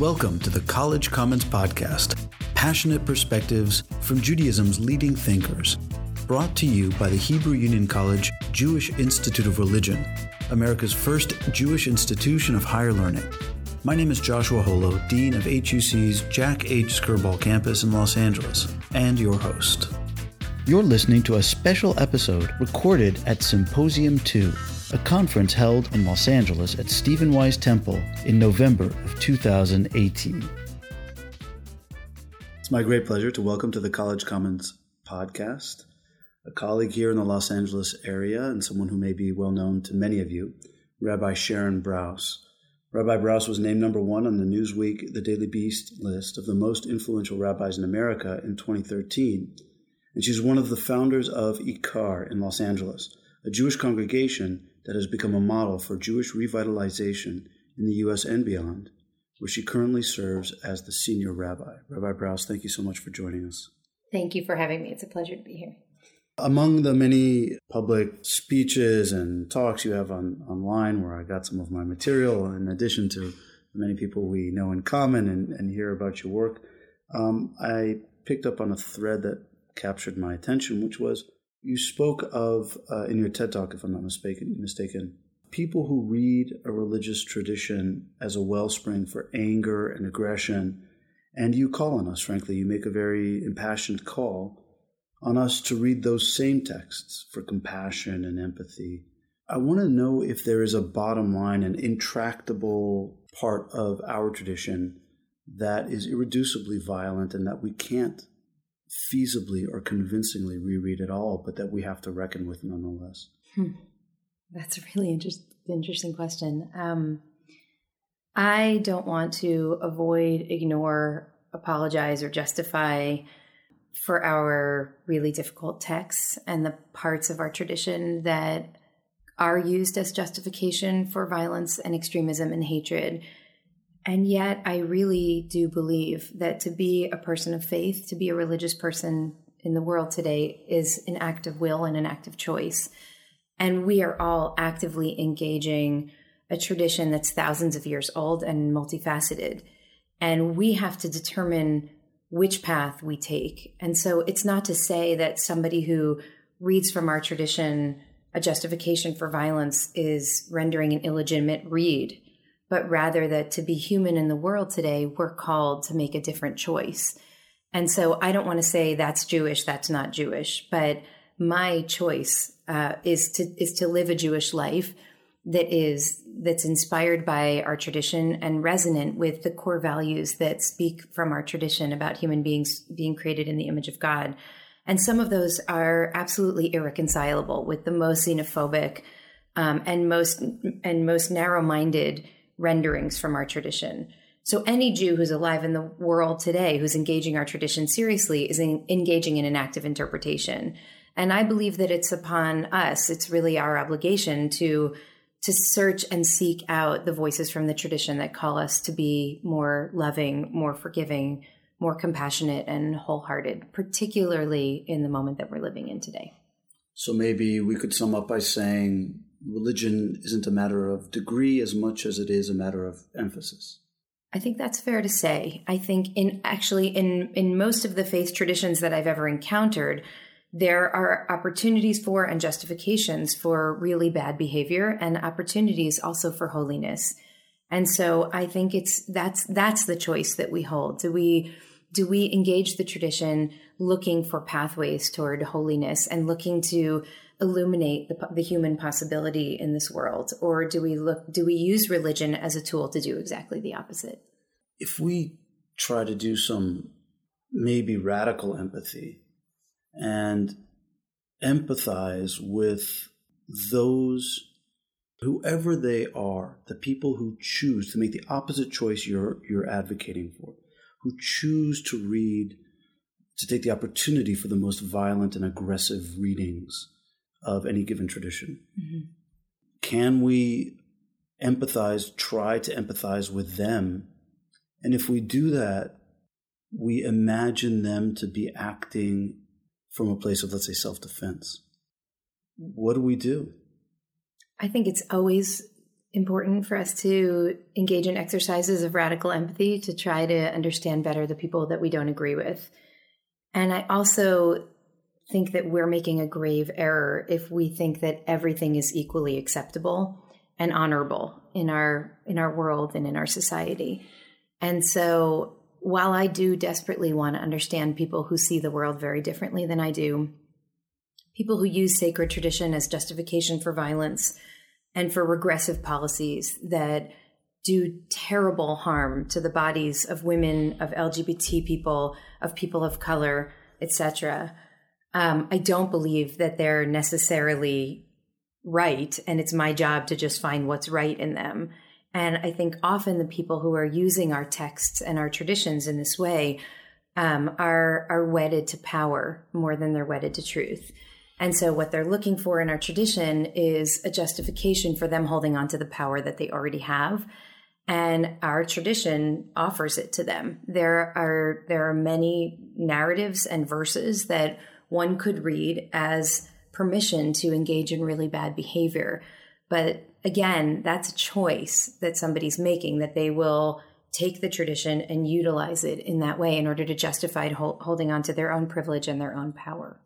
Welcome to the College Commons Podcast, passionate perspectives from Judaism's leading thinkers. Brought to you by the Hebrew Union College Jewish Institute of Religion, America's first Jewish institution of higher learning. My name is Joshua Holo, Dean of HUC's Jack H. Skirball campus in Los Angeles, and your host. You're listening to a special episode recorded at Symposium 2, a conference held in Los Angeles at Stephen Wise Temple in November of 2018. It's my great pleasure to welcome to the College Commons podcast a colleague here in the Los Angeles area and someone who may be well known to many of you, Rabbi Sharon Brous. Rabbi Brous was named number one on the Newsweek The Daily Beast list of the most influential rabbis in America in 2013 and she's one of the founders of Ikar in Los Angeles, a Jewish congregation that has become a model for Jewish revitalization in the U.S. and beyond, where she currently serves as the senior rabbi. Rabbi Brous, thank you so much for joining us. Thank you for having me. It's a pleasure to be here. Among the many public speeches and talks you have on online, where I got some of my material, in addition to many people we know in common and, and hear about your work, um, I picked up on a thread that captured my attention, which was you spoke of uh, in your TED talk, if I'm not mistaken, mistaken, people who read a religious tradition as a wellspring for anger and aggression, and you call on us. Frankly, you make a very impassioned call on us to read those same texts for compassion and empathy. I want to know if there is a bottom line, an intractable part of our tradition that is irreducibly violent and that we can't feasibly or convincingly reread at all, but that we have to reckon with nonetheless? Hmm. That's a really interest, interesting question. Um, I don't want to avoid, ignore, apologize, or justify for our really difficult texts and the parts of our tradition that are used as justification for violence and extremism and hatred and yet, I really do believe that to be a person of faith, to be a religious person in the world today, is an act of will and an act of choice. And we are all actively engaging a tradition that's thousands of years old and multifaceted. And we have to determine which path we take. And so it's not to say that somebody who reads from our tradition a justification for violence is rendering an illegitimate read but rather that to be human in the world today, we're called to make a different choice. And so I don't want to say that's Jewish, that's not Jewish, but my choice uh, is to is to live a Jewish life that is that's inspired by our tradition and resonant with the core values that speak from our tradition about human beings being created in the image of God. And some of those are absolutely irreconcilable with the most xenophobic um, and most and most narrow-minded renderings from our tradition. So any Jew who's alive in the world today who's engaging our tradition seriously is in, engaging in an active interpretation. And I believe that it's upon us, it's really our obligation to to search and seek out the voices from the tradition that call us to be more loving, more forgiving, more compassionate and wholehearted, particularly in the moment that we're living in today. So maybe we could sum up by saying religion isn't a matter of degree as much as it is a matter of emphasis. I think that's fair to say. I think in actually in in most of the faith traditions that I've ever encountered, there are opportunities for and justifications for really bad behavior and opportunities also for holiness. And so I think it's that's that's the choice that we hold. Do we do we engage the tradition looking for pathways toward holiness and looking to illuminate the, the human possibility in this world? Or do we look do we use religion as a tool to do exactly the opposite? If we try to do some maybe radical empathy and empathize with those whoever they are the people who choose to make the opposite choice you're you're advocating for who choose to read to take the opportunity for the most violent and aggressive readings of any given tradition. Mm-hmm. Can we empathize, try to empathize with them? And if we do that, we imagine them to be acting from a place of, let's say, self defense. What do we do? I think it's always important for us to engage in exercises of radical empathy to try to understand better the people that we don't agree with. And I also think that we're making a grave error if we think that everything is equally acceptable and honorable in our in our world and in our society. And so while I do desperately want to understand people who see the world very differently than I do, people who use sacred tradition as justification for violence and for regressive policies that do terrible harm to the bodies of women, of LGBT people, of people of color, etc. Um, I don't believe that they're necessarily right, and it's my job to just find what's right in them. And I think often the people who are using our texts and our traditions in this way um, are are wedded to power more than they're wedded to truth. And so, what they're looking for in our tradition is a justification for them holding on to the power that they already have. And our tradition offers it to them. There are there are many narratives and verses that one could read as permission to engage in really bad behavior. But again, that's a choice that somebody's making that they will take the tradition and utilize it in that way in order to justify holding on to their own privilege and their own power.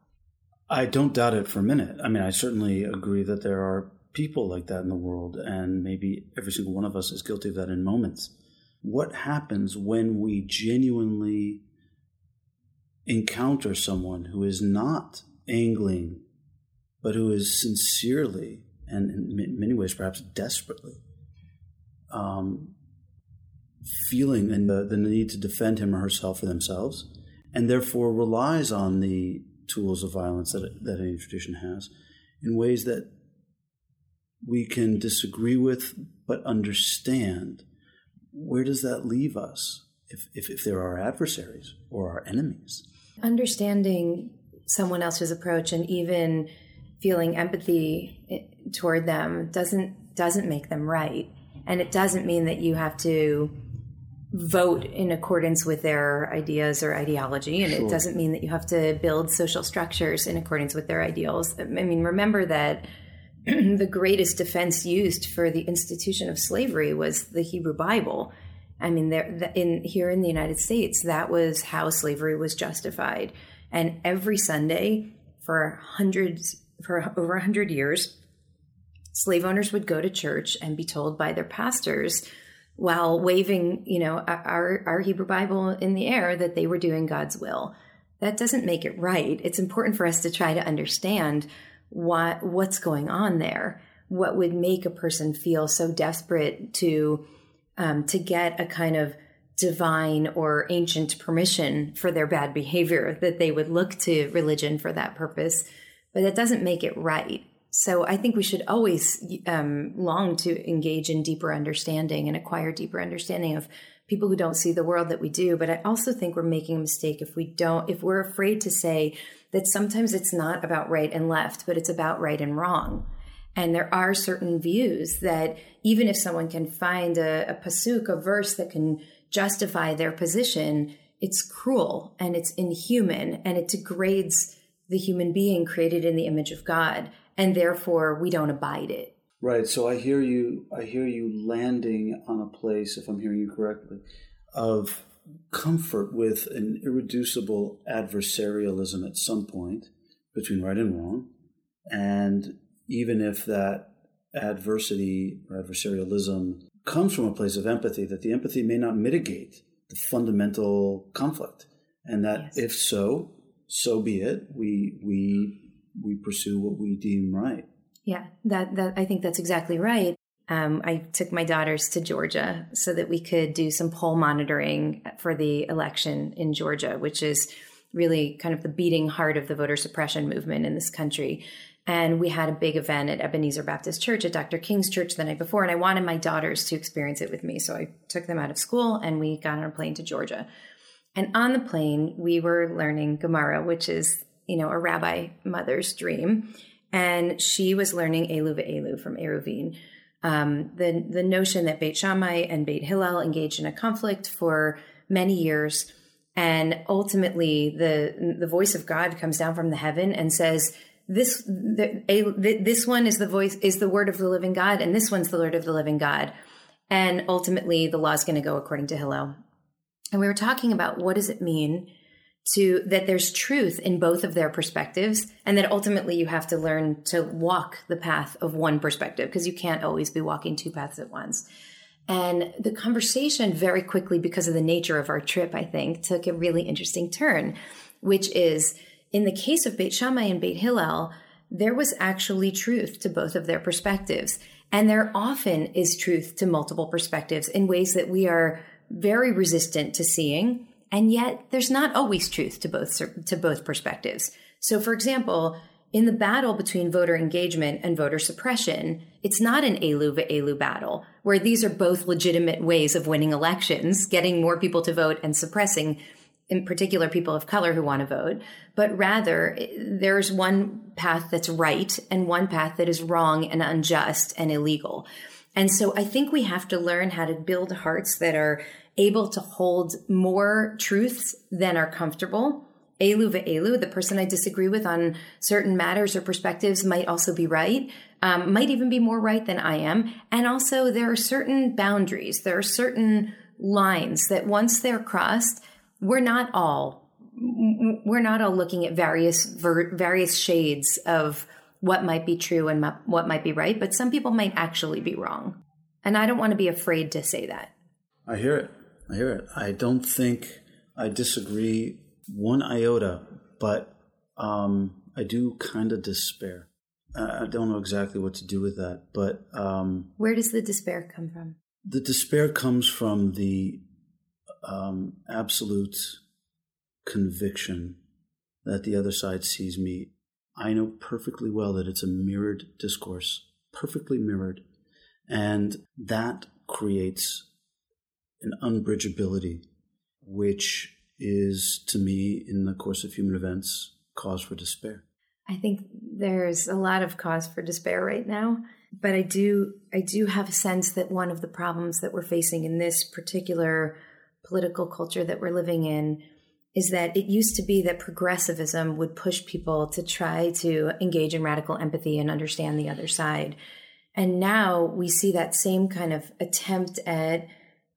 I don't doubt it for a minute. I mean, I certainly agree that there are people like that in the world, and maybe every single one of us is guilty of that in moments. What happens when we genuinely encounter someone who is not angling, but who is sincerely and in many ways perhaps desperately um, feeling the, the need to defend him or herself for themselves and therefore relies on the tools of violence that, that any tradition has in ways that we can disagree with but understand. Where does that leave us if, if, if our adversaries or our enemies understanding someone else's approach and even feeling empathy eh, toward them doesn't doesn't make them right. And it doesn't mean that you have to vote in accordance with their ideas or ideology. And sure. it doesn't mean that you have to build social structures in accordance with their ideals. I mean remember that the greatest defense used for the institution of slavery was the hebrew bible I mean, there in here in the United States, that was how slavery was justified. And every Sunday for hundreds, for over a hundred years, slave owners would go to church and be told by their pastors, while waving, you know, our our Hebrew Bible in the air, that they were doing God's will. That doesn't make it right. It's important for us to try to understand what what's going on there. What would make a person feel so desperate to um, to get a kind of divine or ancient permission for their bad behavior, that they would look to religion for that purpose. But that doesn't make it right. So I think we should always um, long to engage in deeper understanding and acquire deeper understanding of people who don't see the world that we do. But I also think we're making a mistake if we don't, if we're afraid to say that sometimes it's not about right and left, but it's about right and wrong. And there are certain views that even if someone can find a, a pasuk, a verse that can justify their position, it's cruel and it's inhuman and it degrades the human being created in the image of God. And therefore we don't abide it. Right. So I hear you I hear you landing on a place, if I'm hearing you correctly, of comfort with an irreducible adversarialism at some point between right and wrong and even if that adversity or adversarialism comes from a place of empathy, that the empathy may not mitigate the fundamental conflict. And that yes. if so, so be it. We we we pursue what we deem right. Yeah, that that I think that's exactly right. Um, I took my daughters to Georgia so that we could do some poll monitoring for the election in Georgia, which is really kind of the beating heart of the voter suppression movement in this country. And we had a big event at Ebenezer Baptist Church at Dr. King's church the night before. And I wanted my daughters to experience it with me. So I took them out of school and we got on a plane to Georgia. And on the plane, we were learning Gemara, which is, you know, a rabbi mother's dream. And she was learning Elu from Eruvin. Um, the, the notion that Beit Shammai and Beit Hillel engaged in a conflict for many years. And ultimately, the, the voice of God comes down from the heaven and says, this the, a, this one is the voice is the word of the living God, and this one's the word of the living God. And ultimately, the law is going to go according to Hillel. And we were talking about what does it mean to that there's truth in both of their perspectives, and that ultimately you have to learn to walk the path of one perspective because you can't always be walking two paths at once. And the conversation very quickly, because of the nature of our trip, I think, took a really interesting turn, which is in the case of Beit Shammai and Beit Hillel, there was actually truth to both of their perspectives. And there often is truth to multiple perspectives in ways that we are very resistant to seeing. And yet there's not always truth to both, to both perspectives. So for example, in the battle between voter engagement and voter suppression, it's not an Elu Elu battle, where these are both legitimate ways of winning elections, getting more people to vote and suppressing, in particular, people of color who want to vote. But rather, there's one path that's right and one path that is wrong and unjust and illegal. And so I think we have to learn how to build hearts that are able to hold more truths than are comfortable. Elu ve'elu, the person I disagree with on certain matters or perspectives might also be right, um, might even be more right than I am. And also there are certain boundaries, there are certain lines that once they're crossed, we're not all we're not all looking at various various shades of what might be true and what might be right, but some people might actually be wrong. And I don't want to be afraid to say that. I hear it. I hear it. I don't think I disagree one iota, but um, I do kind of despair. I don't know exactly what to do with that, but um, where does the despair come from? The despair comes from the um, absolute conviction that the other side sees me. I know perfectly well that it's a mirrored discourse, perfectly mirrored, and that creates an unbridgeability, which is to me, in the course of human events, cause for despair. I think there's a lot of cause for despair right now, but I do I do have a sense that one of the problems that we're facing in this particular political culture that we're living in is that it used to be that progressivism would push people to try to engage in radical empathy and understand the other side. And now we see that same kind of attempt at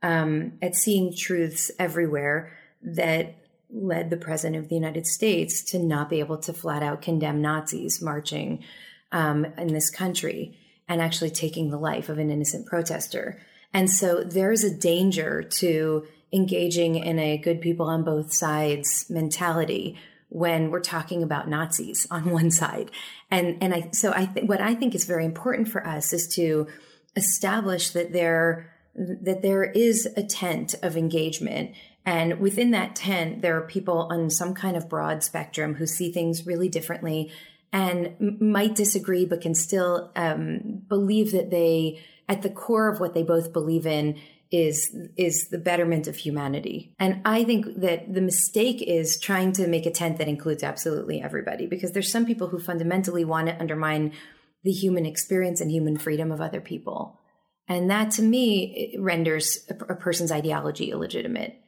um, at seeing truths everywhere that led the president of the United States to not be able to flat out condemn Nazis marching um, in this country and actually taking the life of an innocent protester. And so there's a danger to engaging in a good people on both sides mentality when we're talking about Nazis on one side. And and I so I th- what I think is very important for us is to establish that there that there is a tent of engagement and within that tent, there are people on some kind of broad spectrum who see things really differently and m- might disagree, but can still um, believe that they, at the core of what they both believe in, is is the betterment of humanity. And I think that the mistake is trying to make a tent that includes absolutely everybody, because there's some people who fundamentally want to undermine the human experience and human freedom of other people. And that to me renders a, a person's ideology illegitimate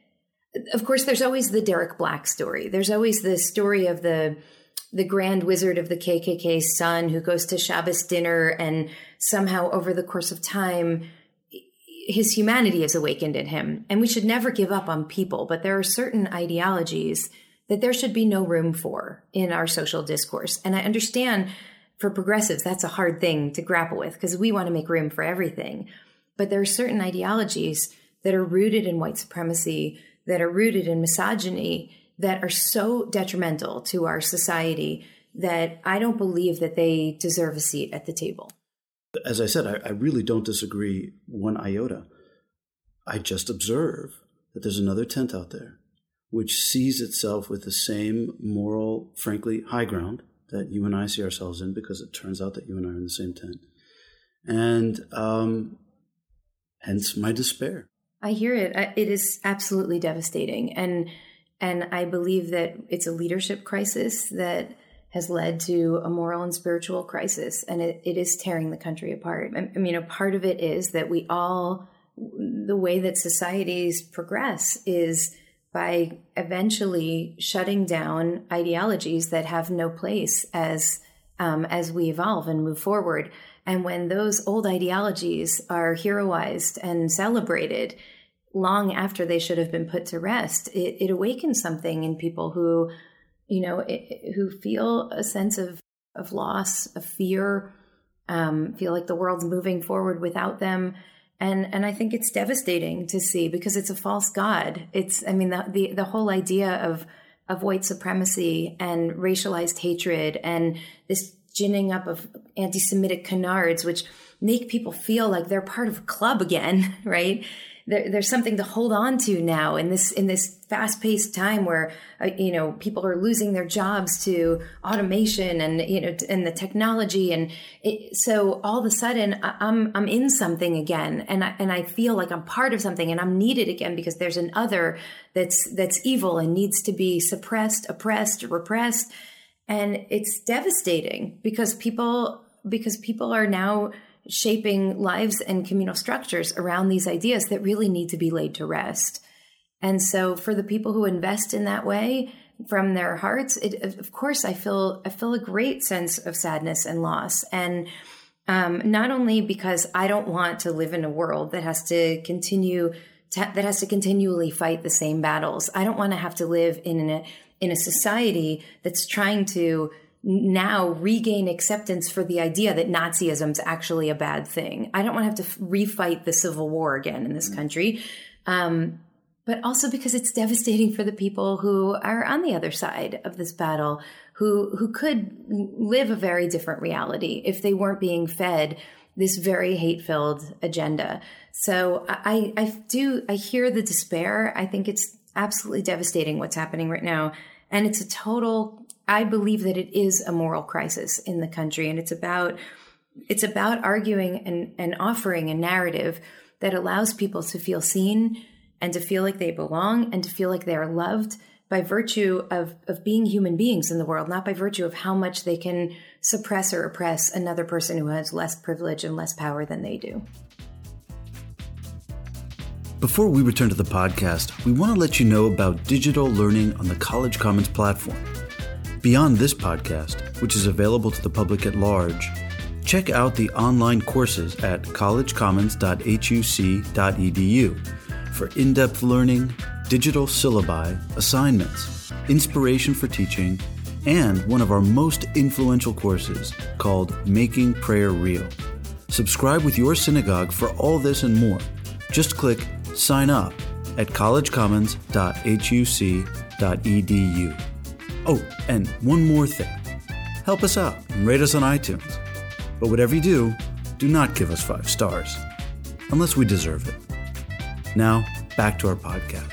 of course, there's always the Derek Black story. There's always the story of the the grand wizard of the KKK's son who goes to Shabbos dinner and somehow over the course of time his humanity is awakened in him. And we should never give up on people, but there are certain ideologies that there should be no room for in our social discourse. And I understand for progressives, that's a hard thing to grapple with because we want to make room for everything. But there are certain ideologies that are rooted in white supremacy that are rooted in misogyny that are so detrimental to our society that I don't believe that they deserve a seat at the table. As I said, I, I really don't disagree one iota. I just observe that there's another tent out there which sees itself with the same moral, frankly, high ground that you and I see ourselves in because it turns out that you and I are in the same tent. And um, hence my despair. I hear it. It is absolutely devastating, and and I believe that it's a leadership crisis that has led to a moral and spiritual crisis, and it, it is tearing the country apart. I, mean, a part of it is that we all, the way that societies progress is by eventually shutting down ideologies that have no place as um, as we evolve and move forward. And when those old ideologies are heroized and celebrated long after they should have been put to rest, it, it awakens something in people who, you know, it, who feel a sense of, of loss, of fear, um, feel like the world's moving forward without them. And, and I think it's devastating to see because it's a false god. It's, I mean, the, the, the whole idea of, of white supremacy and racialized hatred and this ginning up of anti-Semitic canards, which make people feel like they're part of a club again, right? There, there's something to hold on to now in this in this fast-paced time where uh, you know people are losing their jobs to automation and you know and the technology and it, so all of a sudden I'm I'm in something again and I, and I feel like I'm part of something and I'm needed again because there's an other that's that's evil and needs to be suppressed, oppressed, repressed. And it's devastating because people because people are now shaping lives and communal structures around these ideas that really need to be laid to rest. And so for the people who invest in that way from their hearts, it, of course, I feel, I feel a great sense of sadness and loss. And, um, not only because I don't want to live in a world that has to continue to, that has to continually fight the same battles. I don't want to have to live in a, in a society that's trying to now regain acceptance for the idea that Nazism is actually a bad thing. I don't want to have to refight the Civil War again in this mm-hmm. country. Um, but also because it's devastating for the people who are on the other side of this battle, who who could live a very different reality if they weren't being fed this very hate-filled agenda. So I, I do I hear the despair. I think it's absolutely devastating what's happening right now, and it's a total I believe that it is a moral crisis in the country, and it's about it's about arguing and, and offering a narrative that allows people to feel seen and to feel like they belong and to feel like they are loved by virtue of, of being human beings in the world, not by virtue of how much they can suppress or oppress another person who has less privilege and less power than they do. Before we return to the podcast, we want to let you know about digital learning on the College Commons platform. Beyond this podcast, which is available to the public at large, check out the online courses at collegecommons.huc.edu for in depth learning, digital syllabi, assignments, inspiration for teaching, and one of our most influential courses called Making Prayer Real. Subscribe with your synagogue for all this and more. Just click Sign Up at collegecommons.huc.edu. Oh, and one more thing help us out and rate us on iTunes. But whatever you do, do not give us five stars, unless we deserve it. Now, back to our podcast.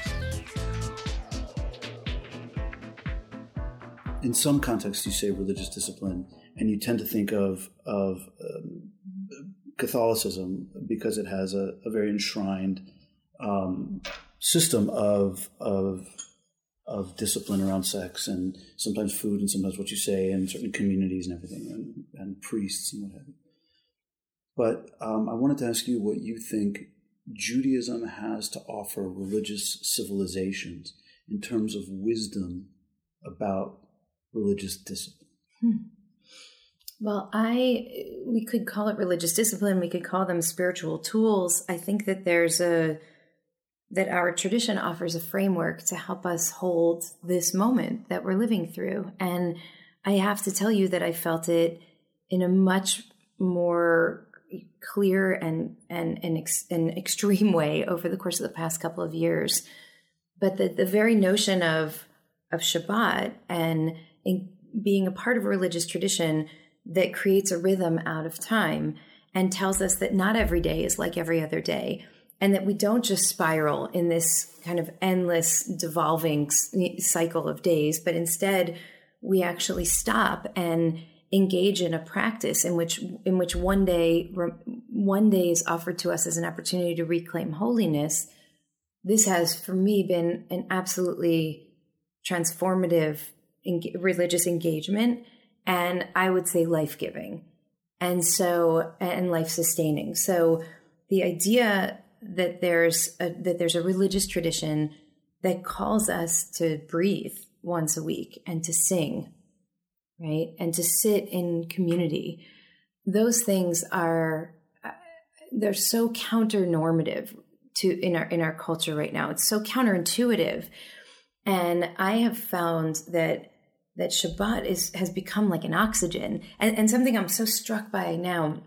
In some contexts, you say religious discipline, and you tend to think of of um, Catholicism because it has a, a very enshrined um, system of of of discipline around sex and sometimes food and sometimes what you say and certain communities and everything and, and priests and what have you. But um, I wanted to ask you what you think Judaism has to offer religious civilizations in terms of wisdom about religious discipline. Hmm. Well, I we could call it religious discipline. We could call them spiritual tools. I think that there's a that our tradition offers a framework to help us hold this moment that we're living through. And I have to tell you that I felt it in a much more clear and and an ex, an extreme way over the course of the past couple of years. But the, the very notion of of Shabbat and being a part of a religious tradition that creates a rhythm out of time and tells us that not every day is like every other day and that we don't just spiral in this kind of endless devolving cycle of days, but instead we actually stop and engage in a practice in which in which one day one day is offered to us as an opportunity to reclaim holiness. This has for me been an absolutely transformative religious engagement and i would say life-giving and so and life sustaining so the idea that there's a, that there's a religious tradition that calls us to breathe once a week and to sing right? And to sit in community. Those things are uh, they're so counter normative to in our in our culture right now. It's so counterintuitive. And I have found that that Shabbat is has become like an oxygen. And, and something I'm so struck by now,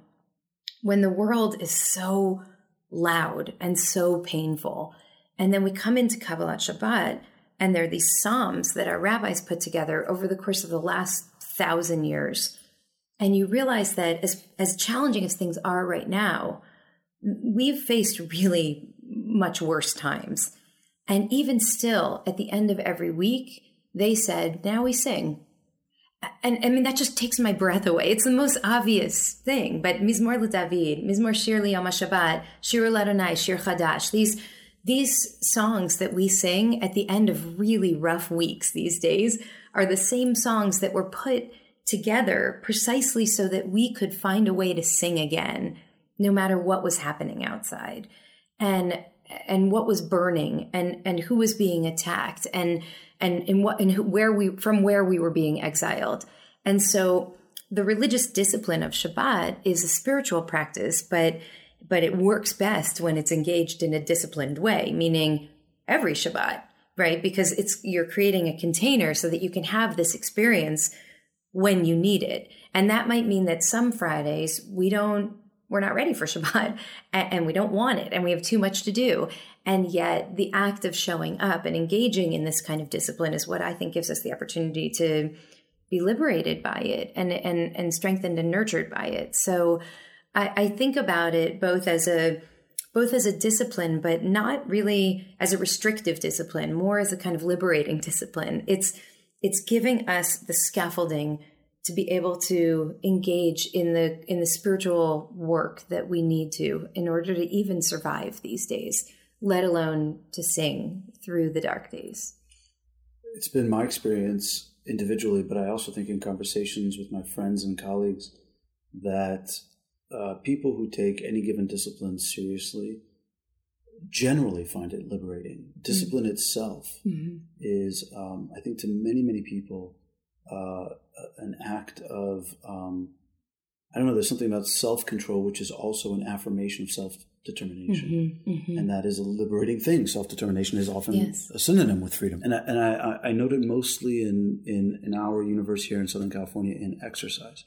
when the world is so loud and so painful, and then we come into Kabbalat Shabbat, and there are these psalms that our rabbis put together over the course of the last thousand years. And you realize that as, as challenging as things are right now, we've faced really much worse times. And even still, at the end of every week, they said, now we sing. And I mean, that just takes my breath away. It's the most obvious thing, but Mizmor LeDavid, Mizmor Shir Yom HaShabbat, Shir Ladonai, Shir Chadash, these, these songs that we sing at the end of really rough weeks these days are the same songs that were put together precisely so that we could find a way to sing again, no matter what was happening outside. And and what was burning and and who was being attacked and and in what and where we from where we were being exiled. And so the religious discipline of Shabbat is a spiritual practice, but but it works best when it's engaged in a disciplined way, meaning every Shabbat, right? Because it's you're creating a container so that you can have this experience when you need it. And that might mean that some Fridays we don't we're not ready for Shabbat and, we don't want it and we have too much to do. And yet the act of showing up and engaging in this kind of discipline is what I think gives us the opportunity to be liberated by it and and and strengthened and nurtured by it. So I, I think about it both as a both as a discipline, but not really as a restrictive discipline, more as a kind of liberating discipline. It's it's giving us the scaffolding to be able to engage in the in the spiritual work that we need to in order to even survive these days let alone to sing through the dark days it's been my experience individually but i also think in conversations with my friends and colleagues that uh, people who take any given discipline seriously generally find it liberating discipline mm-hmm. itself mm-hmm. is um, i think to many many people uh, an act of um, I don't know. There's something about self control, which is also an affirmation of self determination, mm-hmm, mm-hmm. and that is a liberating thing. Self determination is often yes. a synonym with freedom, and I, and I, I noted mostly in, in in our universe here in Southern California in exercise.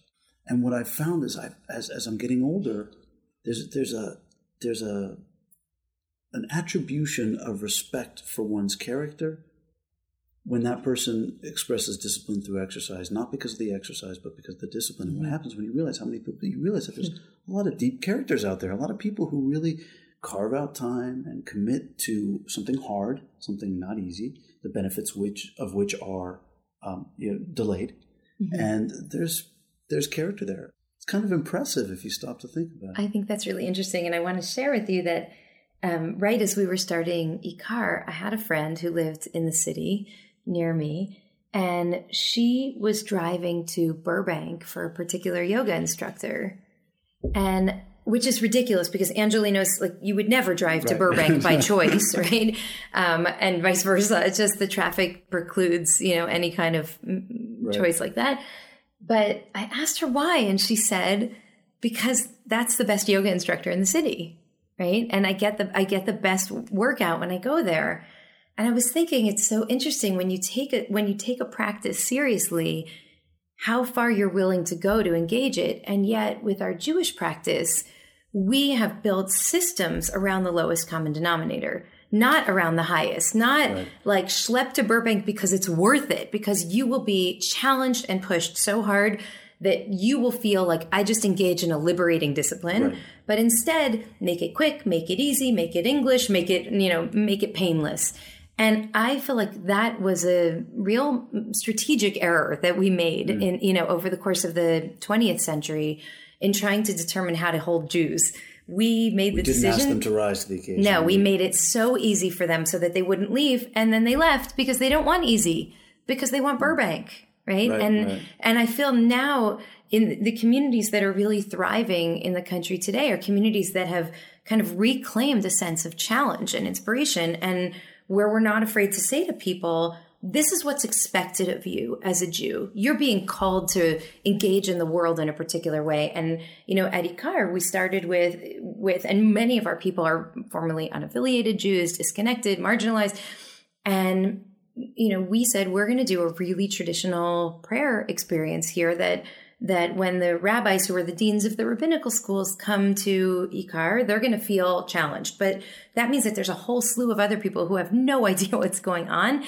And what I found is, I as as I'm getting older, there's there's a there's a an attribution of respect for one's character when that person expresses discipline through exercise, not because of the exercise, but because of the discipline. And what mm-hmm. happens when you realize how many people, you realize that there's a lot of deep characters out there, a lot of people who really carve out time and commit to something hard, something not easy, the benefits which of which are um, you know, delayed. Mm-hmm. And there's there's character there. It's kind of impressive if you stop to think about it. I think that's really interesting, and I want to share with you that um, right as we were starting Ikar, I had a friend who lived in the city near me. And she was driving to Burbank for a particular yoga instructor. And which is ridiculous because Angelenos, like you would never drive to Burbank by choice, right? Um, and vice versa. It's just the traffic precludes, you know, any kind of right. choice like that. But I asked her why, and she said, because that's the best yoga instructor in the city, right? And I get the I get the best workout when I go there. And I was thinking it's so interesting when you take it when you take a practice seriously, how far you're willing to go to engage it. And yet with our Jewish practice, we have built systems around the lowest common denominator, not around the highest, not right. like schlep to Burbank because it's worth it, because you will be challenged and pushed so hard that you will feel like I just engage in a liberating discipline, right. but instead make it quick, make it easy, make it English, make it, you know, make it painless. And I feel like that was a real strategic error that we made mm. in, you know, over the course of the 20th century in trying to determine how to hold Jews. We made the we decision. ask them to rise to the occasion. No, we made it so easy for them so that they wouldn't leave. And then they left because they don't want easy, because they want Burbank. Right. right and, right. and I feel now in the communities that are really thriving in the country today are communities that have kind of reclaimed a sense of challenge and inspiration and where we're not afraid to say to people, this is what's expected of you as a Jew. You're being called to engage in the world in a particular way. And, you know, at IKAR, we started with, with, and many of our people are formerly unaffiliated Jews, disconnected, marginalized. And, you know, we said we're going to do a really traditional prayer experience here that, that when the rabbis who are the deans of the rabbinical schools come to IKAR, they're going to feel challenged. But that means that there's a whole slew of other people who have no idea what's going on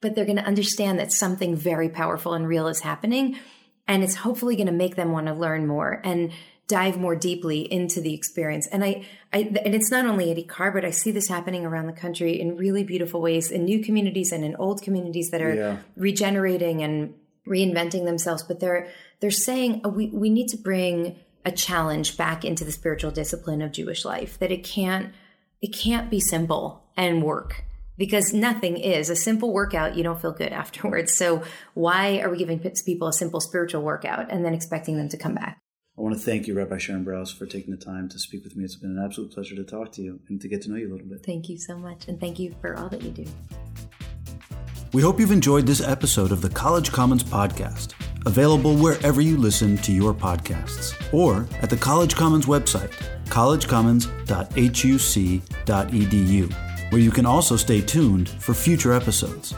but they're going to understand that something very powerful and real is happening. And it's hopefully going to make them want to learn more and dive more deeply into the experience. And I, I and it's not only at IKAR, but I see this happening around the country in really beautiful ways in new communities and in old communities that are yeah. regenerating and reinventing themselves. But they're they're saying uh, we we need to bring a challenge back into the spiritual discipline of Jewish life. That it can't it can't be simple and work because nothing is a simple workout. You don't feel good afterwards. So why are we giving people a simple spiritual workout and then expecting them to come back? I want to thank you, Rabbi Sharon Brous, for taking the time to speak with me. It's been an absolute pleasure to talk to you and to get to know you a little bit. Thank you so much. And thank you for all that you do. We hope you've enjoyed this episode of the College Commons podcast, available wherever you listen to your podcasts or at the College Commons website, collegecommons.huc.edu where you can also stay tuned for future episodes.